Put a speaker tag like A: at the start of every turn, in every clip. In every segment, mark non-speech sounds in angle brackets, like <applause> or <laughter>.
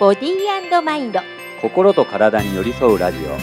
A: ボディーマインド。
B: 心と体に寄り添うラジオ。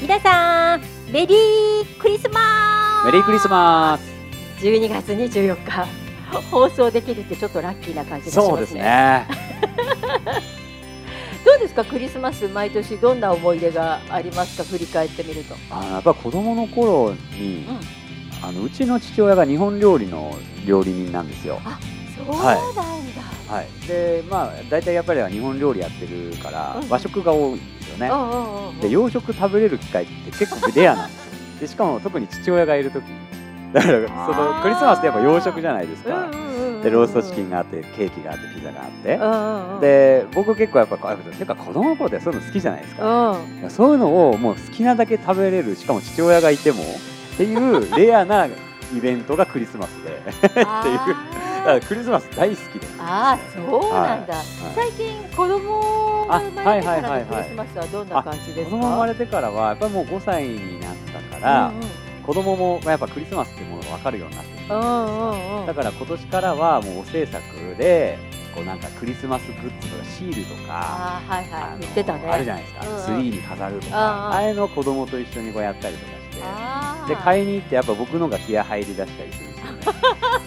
A: 皆さんメリークリスマス。
B: メリークリスマス。
A: 12月24日。放送できるってちょっとラッキーな感じがしますね。
B: そうですね。<laughs>
A: どうですか？クリスマス毎年どんな思い出がありますか？振り返ってみると。
B: あのやっぱ子供の頃に、
A: うん
B: あのうちの父親が日本料理の料理人なんですよ。
A: そうなんだ、
B: はい。でまあ大体やっぱり日本料理やってるから
A: うん
B: 和食が多いんですよね、
A: うんうんうん
B: で洋食食べれる機会って結構レアなんです。よでしかも特に父親がいる時。だからそのクリスマスってやっぱ洋食じゃないですか、でローストチキンがあってケーキがあってピザがあって、で僕結構やっぱこうてか子供の頃ってそういうの好きじゃないですか、そういうのをもう好きなだけ食べれるしかも父親がいてもっていうレアなイベントがクリスマスで。っていう。クリスマス大好きで
A: あーそうなんだ、
B: はい。
A: 最近子供が生まれてか
B: あはいはい
A: ら
B: はいはい。
A: のクリスマスはどんな感じですか？
B: 子供生まれてからはやっぱりもう5歳になったから、
A: うんうん。
B: 子供もまあやっぱクリスマスっていうものが分かるようになってきて、
A: うんうんうん。
B: だから今年からはもうお制作でこうなんかクリスマスグッズとかシールとか
A: あーはいはい。
B: あの
A: 言ってたね。
B: あるじゃないですか、
A: うんうん。
B: ツリーに飾るとか、ああいうのを子供と一緒にこうやったりとかで買いに行ってやっぱ僕のが気合入り出したりするんですよね。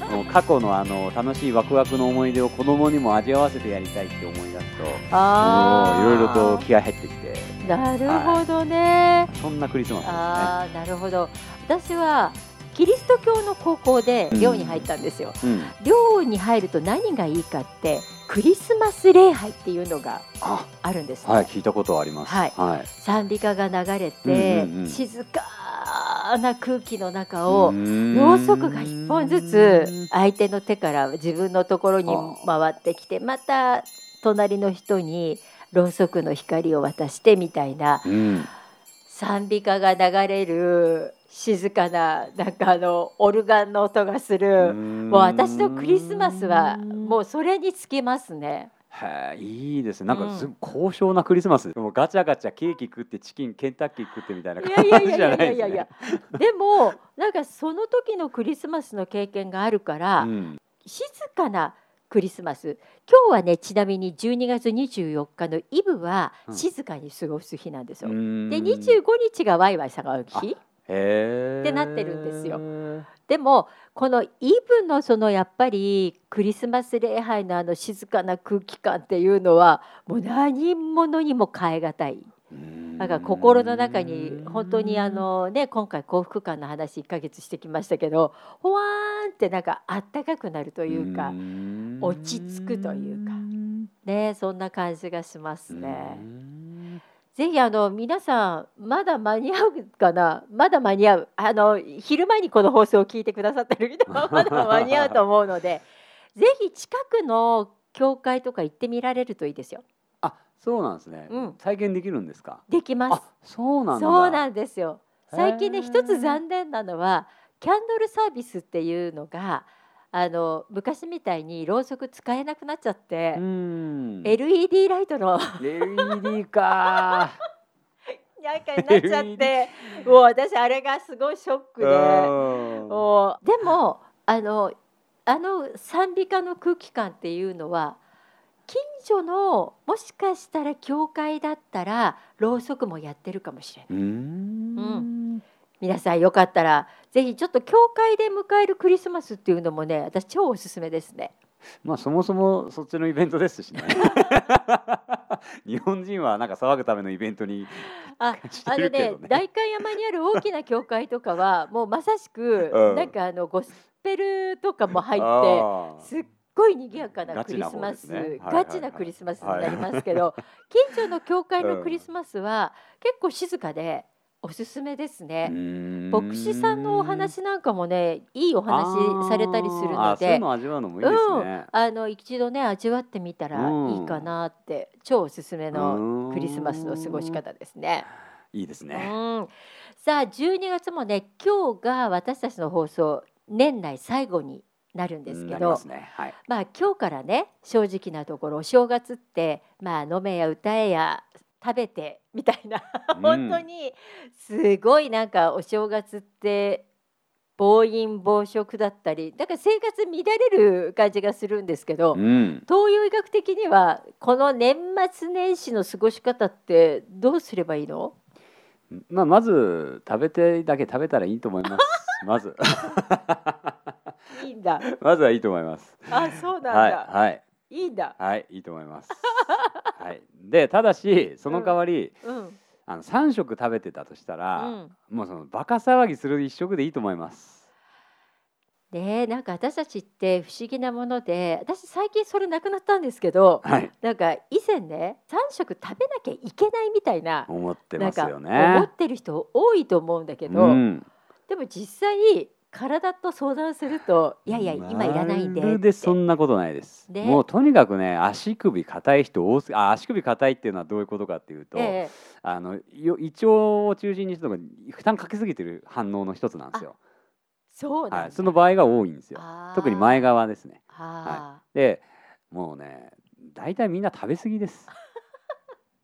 B: <laughs> もう過去のあの楽しいワクワクの思い出を子供にも味わわせてやりたいって思い出すといろいろと気合入ってきて。
A: なるほどね、
B: そんなクリスマスですね。
A: ああなるほど。私はキリスト教の高校で寮に入ったんですよ、
B: うん、
A: 寮に入ると何がいいかってクリスマス礼拝っていうのが
B: あ。
A: あるんです。ね、
B: はい聞いたことあります。
A: はい。
B: はい。
A: 賛美歌が流れて、
B: うんうんうん。
A: 静かな空気の中を、ろうそくが一本ずつ相手の手から自分のところに回ってきてまた隣の人にろうそくの光を渡してみたいな
B: うん。
A: 賛美歌が流れる静かななんかあのオルガンの音がする。もう私のクリスマスはもうそれにつきますね。
B: へえいいですね。なん。
A: うん
B: かすごい高尚なクリスマス。もうガチャガチャケーキ食ってチキンケンタッキー食ってみたいない
A: やいやいやい
B: 感じじゃ
A: やいやいや
B: ないですね
A: いや。でもなんかその時のクリスマスの経験があるから、
B: うん。
A: 静かなクリスマス。今日はねちなみに12月24日のイブは
B: うん。
A: 静かに過ごす日なんですよ。
B: うーん。
A: で25日がワイワイ騒ぐ日ってなってるんですよでもこのイブのそのやっぱりクリスマス礼拝のあの静かな空気感っていうのはもう何者にも代え難い。だから心の中に本当にあのね今回幸福感の話1ヶ月してきましたけどほわーんってなんかあったかくなるというか落ち着くというかねそんな感じがしますね。ぜひあの皆さんまだ間に合うかな？まだ間に合う。あの昼間にこの放送を聞いてくださってる人はまだ間に合うと思うので <laughs> ぜひ近くの教会とか行ってみられるといいですよ。
B: あそうなんですね、
A: うん。
B: 再現できるんですか？
A: できます。
B: あ。そうなんだ。
A: そうなんですよ。最近ね一つ残念なのはキャンドルサービスっていうのがあの昔みたいにろうそく使えなくなっちゃって
B: う、ん。
A: LED ライトの。
B: LED か。<laughs>
A: なんかになっちゃってもう私あれがすごいショックで。
B: うん。
A: もうでもあのあの賛美歌の空気感っていうのは近所のもしかしたら教会だったらろうそくもやってるかもしれない。
B: うーん
A: 皆さんよかったらぜひちょっと教会で迎えるクリスマスっていうのもね私超おすすめですね。
B: まあそもそもそっちのイベントですしね。<laughs> 日本人はなんか騒ぐためのイベントに
A: ああのね代官山にある大きな教会とかはもうまさしく、
B: うん。
A: なんかあのゴスペルとかも入ってすっごい賑やかなクリスマス、ガチなクリスマスになりますけど、近所の教会のクリスマスは結構静かでおすすめですね。牧師さんのお話なんかもねいいお話されたりするの
B: あー。そういう
A: で
B: の味わうのもいいですね、
A: あの一度ね味わってみたらいいかなって、超おすすめのクリスマスの過ごし方ですね。
B: いいですね、
A: うん、さあ12月もね今日が私たちの放送年内最後になるんですけど、
B: ね。はい。
A: まあ今日からね正直なところお正月ってまあ飲めや歌えや食べてみたいな。
B: うん。
A: 本当にすごいなんかお正月って暴飲暴食だったりだから生活乱れる感じがするんですけど、
B: うん。
A: 東洋医学的にはこの年末年始の過ごし方ってどうすればいいの？
B: まあまず食べてだけ食べたらいいと思います。<laughs> まず。
A: いいんだ。<laughs>
B: まずはいいと思います。
A: あそうなんだ、
B: はいはい
A: い、いんだ。
B: はいいいと思います。<laughs> はい。でただしその代わり、
A: うん。
B: あの3食食べてたとした
A: う
B: ら、
A: ん。
B: もうそのバカ騒ぎする一食でいいと思います。
A: ねえなんか私たちって不思議なもので私最近それなくなったんですけど
B: はい。
A: なんか以前ね3食食べなきゃいけないみたいな
B: 思ってますよね。
A: 思ってる人多いと思うんだけど、
B: うん。
A: でも実際体と相談するといやいや今いらないんで
B: まるでそんなことないです、
A: ね
B: もうとにかくね足首硬い人多すあ足首硬いっていうのはどういうことかっていうと、
A: ええ。
B: あのよ胃腸を中心にして負担かけすぎてる反応の一つなんですよ、
A: そうなんだ、
B: はい、その場合が多いんですよ。特に前側ですね。
A: あ
B: でもうね大体みんな食べ過ぎです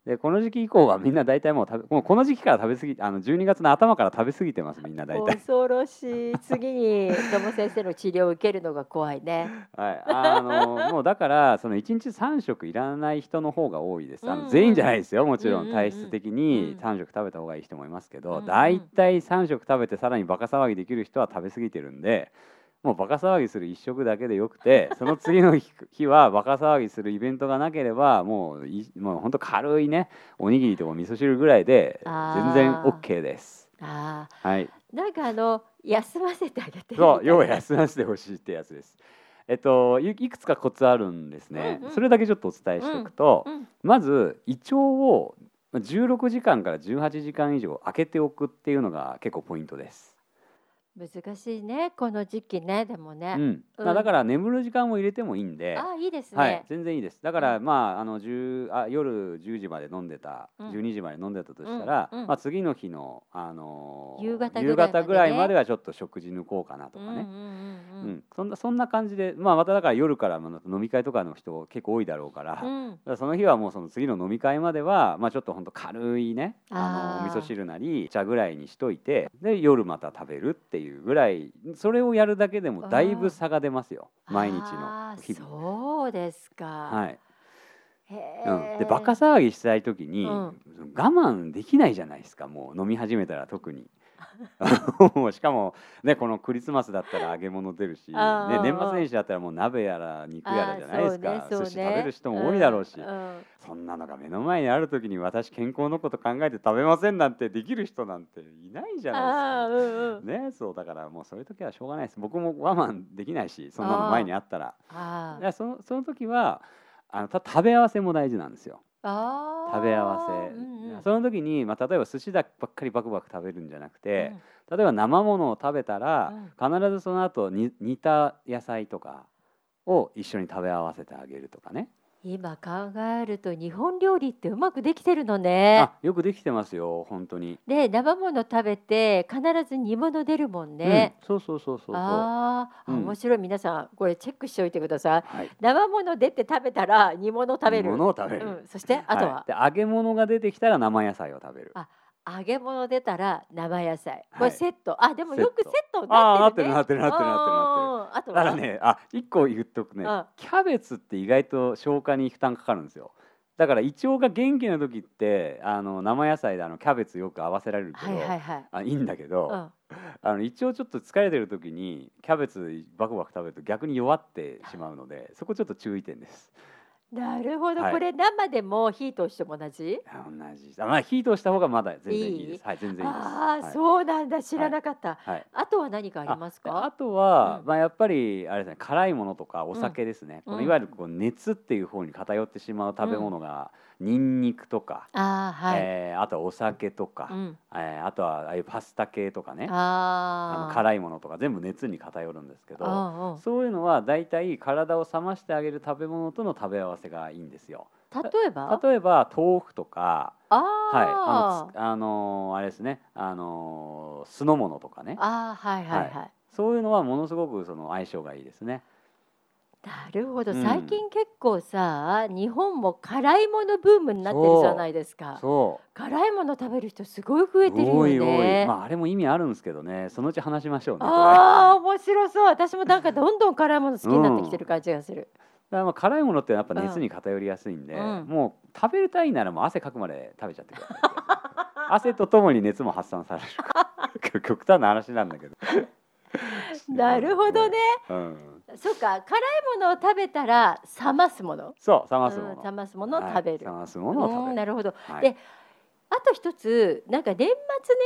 B: でこの時期以降はみんな大体もう食べもうこの時期から食べ過ぎあの12月の頭から食べ過ぎてますみんな
A: ー
B: 大体。
A: 恐ろしい。次に友先生の治療を受けるのが怖いね。<laughs>
B: はい、あのもうだからその1日3食いらない人の方が多いです。あの全員じゃないですよもちろ
A: うん
B: 体質的
A: うん。
B: に3食食べた方がいい人もいますけど
A: うんうん
B: 大体3食食べてさらにバカ騒ぎできる人は食べ過ぎてるんでもうバカ騒ぎする1食だけでよくて <laughs> その次の日日はバカ騒ぎするイベントがなければもういもうほんと軽いねおにぎりとか味噌汁ぐらいで全然 OK です。
A: あ
B: はい、
A: ーなんかあの休ませてあげて
B: そう要は休ませてほしいってやつです。えっといいくつかコツあるんですね、
A: うんうん。
B: それだけちょっとお伝えしておくと、
A: うん。
B: まず胃腸を16時間から18時間以上開けておくっていうのが結構ポイントです。
A: 難しいねこの時期ねでもね、
B: うん、
A: うん。
B: まあだから眠る時間も入れてもいいんで、
A: ああいいですね、
B: はい、全然いいです。だから、
A: う
B: まああの10あ夜10時まで飲んでた、
A: うん。
B: 12時まで飲んでたとしたら、
A: うんうん。
B: まあ次の日のあのー
A: 夕方ぐらい
B: ぐらいまではちょっと食事抜こうかなとかね。そんなそんな感じで、まあ、まただから夜から飲み会とかの人結構多いだろうから,、
A: うん。
B: その日はもうその次の飲み会までは、まあ、ちょっとほんと軽いねあのお味噌汁なり茶ぐらいにしといてで夜また食べるっていうぐらいそれをやるだけでもだいぶ差が出ますよ。毎日の日々。
A: そうですか、
B: はい。
A: へ
B: うん、
A: ー
B: でバカ騒ぎしたい時に、
A: うん。
B: 我慢できないじゃないですか。もう飲み始めたら特に。<laughs> しかもねこのクリスマスだったら揚げ物出るし、ね年末年始だったらもう鍋やら肉やらじゃないですか、
A: あーそうね。
B: 寿司食べる人も多いだろうし、
A: んん。
B: そんなのが目の前にある時に私健康のこと考えて食べませんなんてできる人なんていないじゃないです
A: うんうん。
B: か。ねそうだからもうそういう時はしょうがないです。僕も我慢できないしそんなの前にあったら。そのその時はあのた食べ合わせも大事なんですよ食べ合わせ、
A: うんうん。
B: その時に、まあ、例えば寿司だばっかりバクバク食べるんじゃなくて、
A: うん。
B: 例えば生ものを食べたら、
A: うん。
B: 必ずその後に煮た野菜とかを一緒に食べ合わせてあげるとかね、
A: 今考えると日本料理ってうまくできてるのね。
B: あよくできてますよ本当に、
A: で生もの食べて必ず煮物出るもんね、
B: うん、そうそうそうそうそう。
A: あーあ
B: うん。
A: 面白い。皆さんこれチェックしておいてください。
B: はい。
A: 生もの出て食べたら煮物食べる。
B: 煮物を食べる、
A: うん、そしてあとは、
B: い。で揚げ物が出てきたら生野菜を食べる。
A: あ揚げ物出たら生野菜。こ
B: はい。
A: れセット、あでもよくセット
B: あー
A: なってるね
B: なってるなってるなってるなってる。
A: うん。あとは？
B: だからねあ一個言っとくね、
A: うん。
B: キャベツって意外と消化に負担かかるんですよ。だから胃腸が元気な時ってあの生野菜であのキャベツよく合わせられるけど、
A: はいはいはい。
B: あいいんだけど、
A: うん。
B: あの一応ちょっと疲れてる時にキャベツバクバク食べると逆に弱ってしまうのでそこちょっと注意点です。
A: なるほど、
B: はい。
A: これ生でも火通しても同じ？
B: あ同じ。あまあ火通した方がまだ全然いい？です。はい全然いいです。
A: ああ、
B: はい。
A: そうなんだ。知らなかった、
B: はい。
A: あとは何かあります
B: ああ
A: か
B: とは、
A: うん。
B: まあやっぱりあれですね辛いものとかお酒ですね、
A: うん。
B: このいわゆるこう熱っていう方に偏ってしまう食べ物が、ニンニクとか、
A: ああはい、
B: えーあとはお酒とか、
A: うん、
B: えーあとはああいうパスタ系とかね。
A: ああ
B: あの辛いものとか全部熱に偏るんですけど、
A: うんうん。
B: そういうのはだいたい体を冷ましてあげる食べ物との食べ合わせがいいんですよ。
A: 例えば？
B: 例えば豆腐とか、
A: あ
B: はい、あ
A: あ
B: のつあのーあれですね、あのー酢の物とかね、
A: あーはいはいはい、
B: そういうのはものすごくその相性がいいですね。
A: なるほど、
B: うん。
A: 最近結構さ日本も辛いものブームになってるじゃないですか。
B: そう。
A: 辛いもの食べる人すごい増えてるよね。
B: いまああれも意味あるんですけどね。そのうち話しましょうね
A: ああ面白そう。私もなんかどんどん辛いもの好きになってきてる感じがする、
B: だからまあ辛いものってやっぱ
A: うん。
B: 熱に偏りやすいんで、
A: うん。
B: もう食べるたいならもう汗かくまで食べちゃってください汗とともに熱も発散される。極端な話なんだけど。<laughs>
A: なるほどね。
B: うん、
A: そうか辛いものを食べたら冷ますもの。
B: そう冷ますもの、
A: うん冷ますものを食べる、
B: はい冷ますものを食べる。
A: うんなるほど。
B: はい。
A: であと一つなんか年末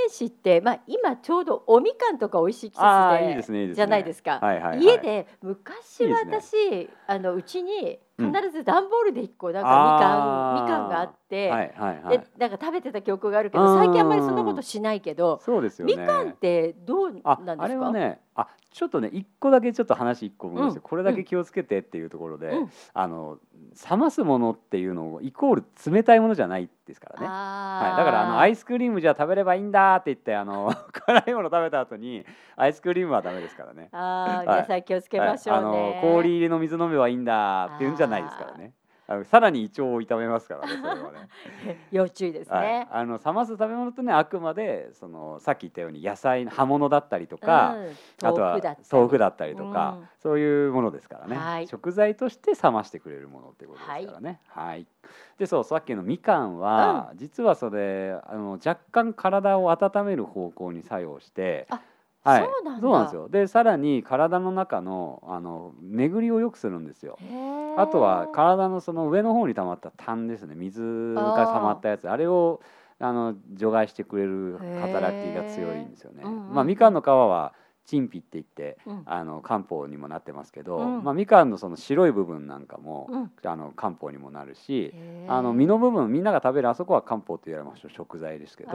A: 年始って、まあ、今ちょうどおみかんとか美味しい季節でじゃないですか。家で昔は私あのうちに
B: うん。
A: 必ず段ボールで一個なんかみかんみかんがあって、
B: はいはいはい。
A: でなんか食べてた記憶があるけ
B: うん
A: ど最近あんまりそんなことしないけど、
B: そうですよね。
A: みかんってどう
B: あ
A: なんですか？
B: あれはねあちょっとね一個だけちょっと話一個戻して、
A: うん
B: これだけ気をつけてっていうところで、
A: うん
B: あの冷ますものっていうのをイコール冷たいものじゃないですからね。
A: あ
B: はい、だからあのア
A: イ
B: イスクリームじゃ食べればいいんだって言ってあの辛いもの食べた後にアイスクリームはダメですからね。
A: あー
B: はい
A: 皆さん気をつけましょうね。
B: はい、あの氷入りの水飲めばいいんだっていうんじゃないですからね。あのさらに胃腸を痛めますからねそれはね。<laughs>
A: 要注意です
B: はい
A: ね。、
B: あの冷ます食べ物ってねあくまでそのさっき言ったように野菜葉物だったりとか、
A: うん
B: あとは
A: 豆腐だったり
B: とか、
A: うん
B: そういうものですからね、
A: はい
B: 食材として冷ましてくれるものってことですからね。はい、でそうさっきのみかんは、実はそれあの若干体を温める方向に作用して。
A: あ
B: はい、
A: そうなんだ。
B: そうなんですよ。でさらに体の中のあの巡りを良くするんですよ。あとは体のその上の方に溜まった痰ですね。水が溜まったやつ。あれをあの除外してくれる働きが強いんですよね。
A: うんうん
B: まあ、みかんの皮は陳皮って言って
A: うん。
B: あの漢方にもなってますけど、
A: うん。
B: まあ、みかんのその白い部分なんかも、
A: うん。
B: あの漢方にもなるし、あの実の部分みんなが食べるあそこは漢方って言われましょう食材ですけど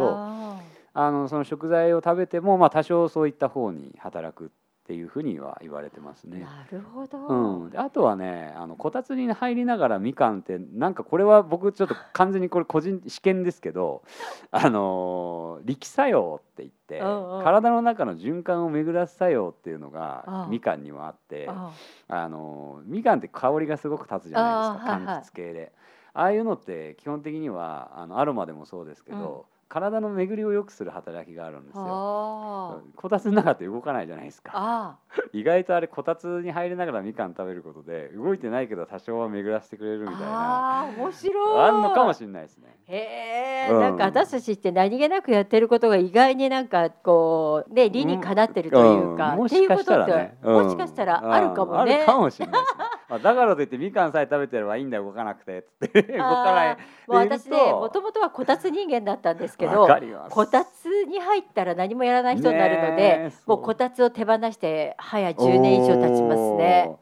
A: あ
B: あのその食材を食べても、まあ、多少そういった方に働くっていうふうには言われてますね。
A: ーなるほど。
B: うん、であとはねあのこたつに入りながらみかんってなんかこれは僕ちょっと完全にこれ個人試験ですけど <laughs> あのー力作用って言って
A: うんうん。
B: 体の中の循環を巡らす作用っていうのがみかんにはあって
A: あ
B: あ。のーみかんって香りがすごく立つじゃないですか柑橘系で。ああいうのって基本的にはあのアロマでもそうですけど、体の巡りを良くする働きがあるんですよ。
A: あ
B: こたつの中って動かないじゃないですか。
A: あ <laughs>
B: 意外とあれこたつに入りながらみかん食べることで動いてないけど多少は巡らせてくれるみたいな
A: あー面白い。
B: あんのかもしれないですね。
A: へえ、
B: うん
A: なんか私たちって何気なくやってることが意外になんかこうね理にかなってるというか、
B: んも
A: っていう
B: しかしたらね、うん
A: もしかしたらあるかもね。
B: うんあるかもしれないね。まあだからといってみかんさえ食べてればいいんだよ動かなくて。っつって動かない
A: もう私ねもともとはこたつ人間だったんですけどこたつに入ったら何もやらない人になるので、もうこたつを手放して早10年以上経ちますね。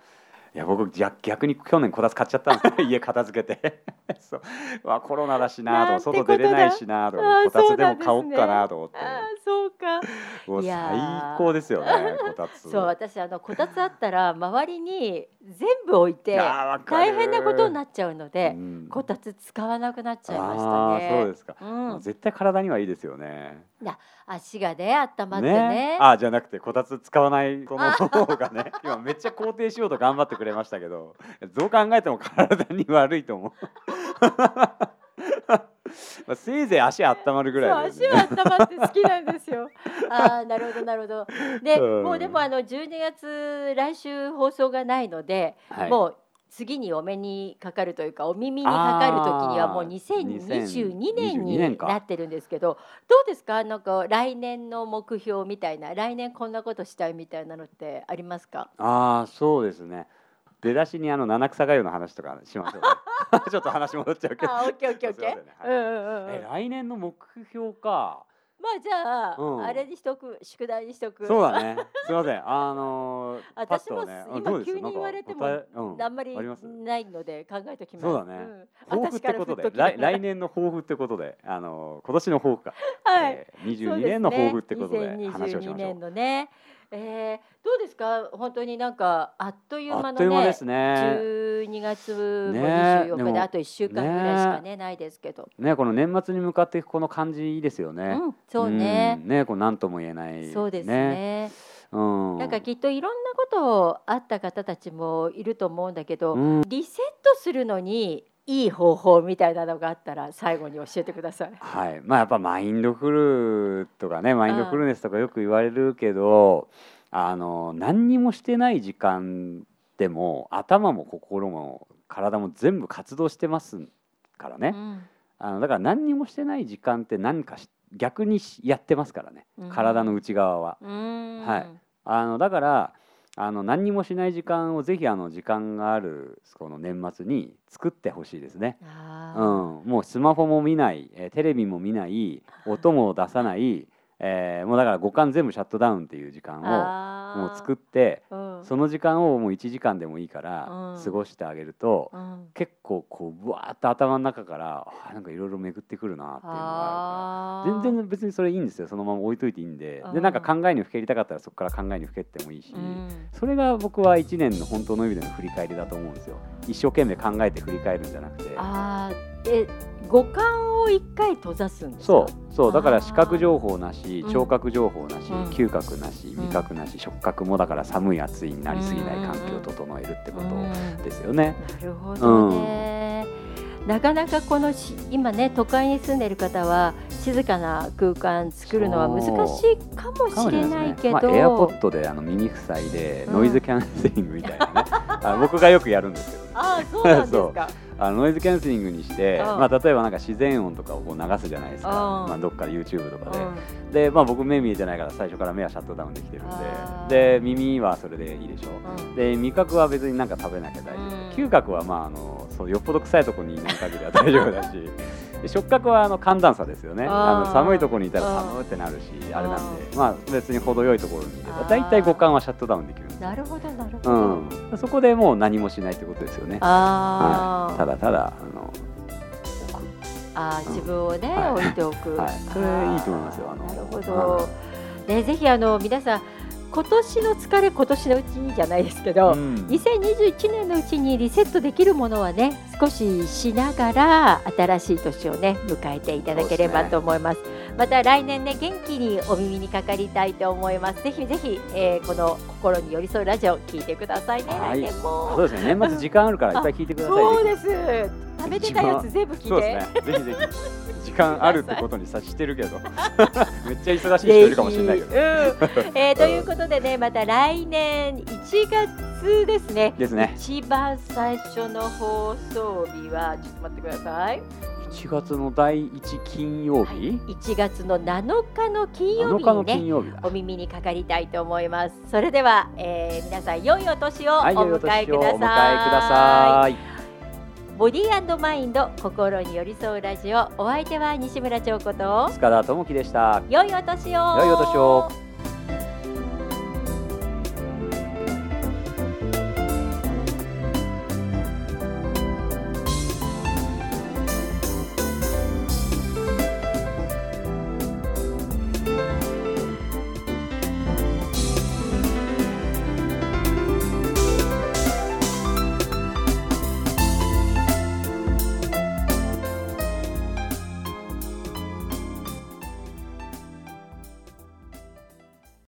B: いや僕逆逆に去年こたつ買っちゃったんですよ家片付けて。<laughs> そう。うわコロナだしなと。外出れないしなと。こたつでも買おうかなと思って。
A: そうか。
B: 最高ですよねこたつ。<laughs>
A: そう私あのこたつあったら周りに全部置いて大変なことになっちゃうので、
B: うん。
A: こたつ使わなくなっちゃいました
B: あ
A: ね。
B: ーそうですか、
A: うん、
B: 絶対体にはいいですよね
A: 足がね温まってね。
B: あじゃなくてこたつ使わない子の方がね <laughs> 今めっちゃ肯定しようと頑張ってくれましたけどどう考えても体に悪いと思う <laughs> まあせいぜい足温まるぐらい
A: そう足は温まって好きなんですよ。ああなるほどなるほど。で、
B: うん
A: もうでもあの12月来週放送がないので、
B: はい
A: もう次にお目にかかるというかお耳にかかる時にはもう
B: あー
A: 2022年に
B: 2022年か
A: なってるんですけどどうですか？なんか来年の目標みたいな来年こんなことしたいみたいなのってありますか？
B: ああそうですね。出だしにあの七草がゆの話とかしましょう、ね、<laughs> ちょっと話戻っちゃうけど。
A: あオッケーオッケーオッケー。
B: ね。はい。
A: うんうんうんうん。
B: え来年の目標か
A: まあじゃあ、
B: うん。
A: あれにしとく宿題にしとく。
B: そうだね。<laughs> すいません。あのー、
A: 私も
B: パッとね
A: 今
B: うんどうです？
A: 急に言われても
B: なんか答えうん。
A: あんまり
B: あります？
A: ないので考えときます。
B: そうだね。
A: ん。
B: 抱負ってことで。来
A: ら
B: 来年の抱負ってことで。あのー今年の抱負か、<laughs>
A: はい。
B: えー、22年の抱負ってことで話をし
A: 2022
B: ましょう。
A: 年のね、えー、どうですか？本当になんかあっという間のね
B: ですね。
A: 12月も
B: ね
A: 24日で,、あと1週間ぐらいしかねないですけど、
B: ねこの年末に向かっていくこの感じいいですよね、
A: うん、そうね。
B: うんねこう何とも言えない
A: そうですね。
B: うん、
A: なんかきっといろんなことあった方たちもいると思うんだけど、
B: うん。
A: リセットするのにいい方法みたいなのがあったら最後に教えてください。
B: はい、まあやっぱマインドフルとかねマインドフルネスとかよく言われるけど、あの何にもしてない時間でも頭も心も体も全部活動してますからね、
A: うん。
B: あのだから何にもしてない時間って何かし逆にしやってますからね。
A: うん。
B: 体の内側は。
A: うーん。
B: はい。あのだからあの何にもしない時間をぜひあの時間があるこの年末に作ってほしいですね。うん、もうスマホも見ない、えーテレビも見ない音も出さない、<laughs> えーもうだから五感全部シャットダウンっていう時間をもう作って
A: うん。
B: その時間をもう1時間でもいいから
A: うん。
B: 過ごしてあげると、
A: うん。
B: 結構こうぶわーっと頭の中からあーなんかいろいろ巡ってくるなっていうのがあるから全然別にそれいいんですよ。そのまま置いといていいんで。
A: うん。
B: でなんか考えにふけりたかったらそこから考えにふけってもいいし。
A: うん。
B: それが僕は1年の本当の意味での振り返りだと思うんですよ。一生懸命考えて振り返るんじゃなくて
A: え五感を一回閉ざすんですか？
B: そうそうだから視覚情報なし
A: うん。
B: 聴覚情報なし、
A: うん。
B: 嗅覚なし
A: うん。
B: 味覚なし、触覚もだから寒い暑いになりすぎない環境を整えるってことですよね。
A: なるほどね、なかなかこのし今ね都会に住んでる方は静かな空間作るのは難しいかもしれないけど、
B: まあ、エアポッドであの耳塞いで
A: うん。
B: ノイズキャンセリングみたいなね、<laughs> あ僕がよくやるんですけどね。
A: ああそうなんですか <laughs>
B: あのノイズキャンセリングにして、
A: うん。
B: まあ、例えばなんか自然音とかをこう流すじゃないですか、
A: うん。
B: まあ、どっかで YouTube とかで。
A: うん。
B: で、まあ、僕目見えてないから最初から目はシャットダウンできてるんで。で耳はそれでいいでしょ。
A: うん。
B: で味覚は別になんか食べなきゃ大丈夫、
A: うん。
B: 嗅覚はまああのそうよっぽど臭いところにいない限りは大丈夫だし。<laughs> で触覚はあの寒暖差ですよね。
A: あ
B: の寒いところにいたら寒ってなるしあれなん
A: あ
B: でまあ別に程よいところにいれば
A: あー。
B: 大体五感はシャットダウンできるんですよ。
A: なるほどなるほ
B: う
A: ど、
B: ん、そこでもう何もしないってことですよね。はい、ただただあの
A: あー自分をね、
B: はい。
A: 置いておく、
B: はい。それいいと思いますよ。あの
A: なるほど、ね、ぜひあの皆さん今年の疲れ今年のうちにじゃないですけど、
B: うん。
A: 2021年のうちにリセットできるものはね少ししながら新しい年をね迎えていただければと思います。また来年ね元気にお耳にかかりたいと思います。ぜひぜひ、えーこの心に寄り添うラジオ聞いてくださいね、
B: はい。
A: 来年も。
B: そうですね。年末時間あるからいっぱい聞いてください。
A: そう
B: ね
A: です食べてたやつ全部聞いて。
B: そうですね。ぜひぜひ時間あるってことに察してるけど。<laughs> めっちゃ忙しい人いるかもしれないけど
A: うん。えーということでねまた来年1月ですね。
B: ですね。
A: 一番最初の放送日はちょっと待ってください。
B: 1月の第1金曜
A: はい。
B: 日、
A: 1月の7日の金曜
B: 7日
A: にね
B: 金曜日だ。
A: お耳にかかりたいと思います。それでは、えー皆さん良いお年を
B: お
A: 迎え
B: 年をお迎えく
A: ください,、
B: ださい
A: ボディーマインド心に寄り添うラジオ。お相手は西村彫子と。
B: 塚田智樹でした。
A: 良いお年を。
B: 良いお年を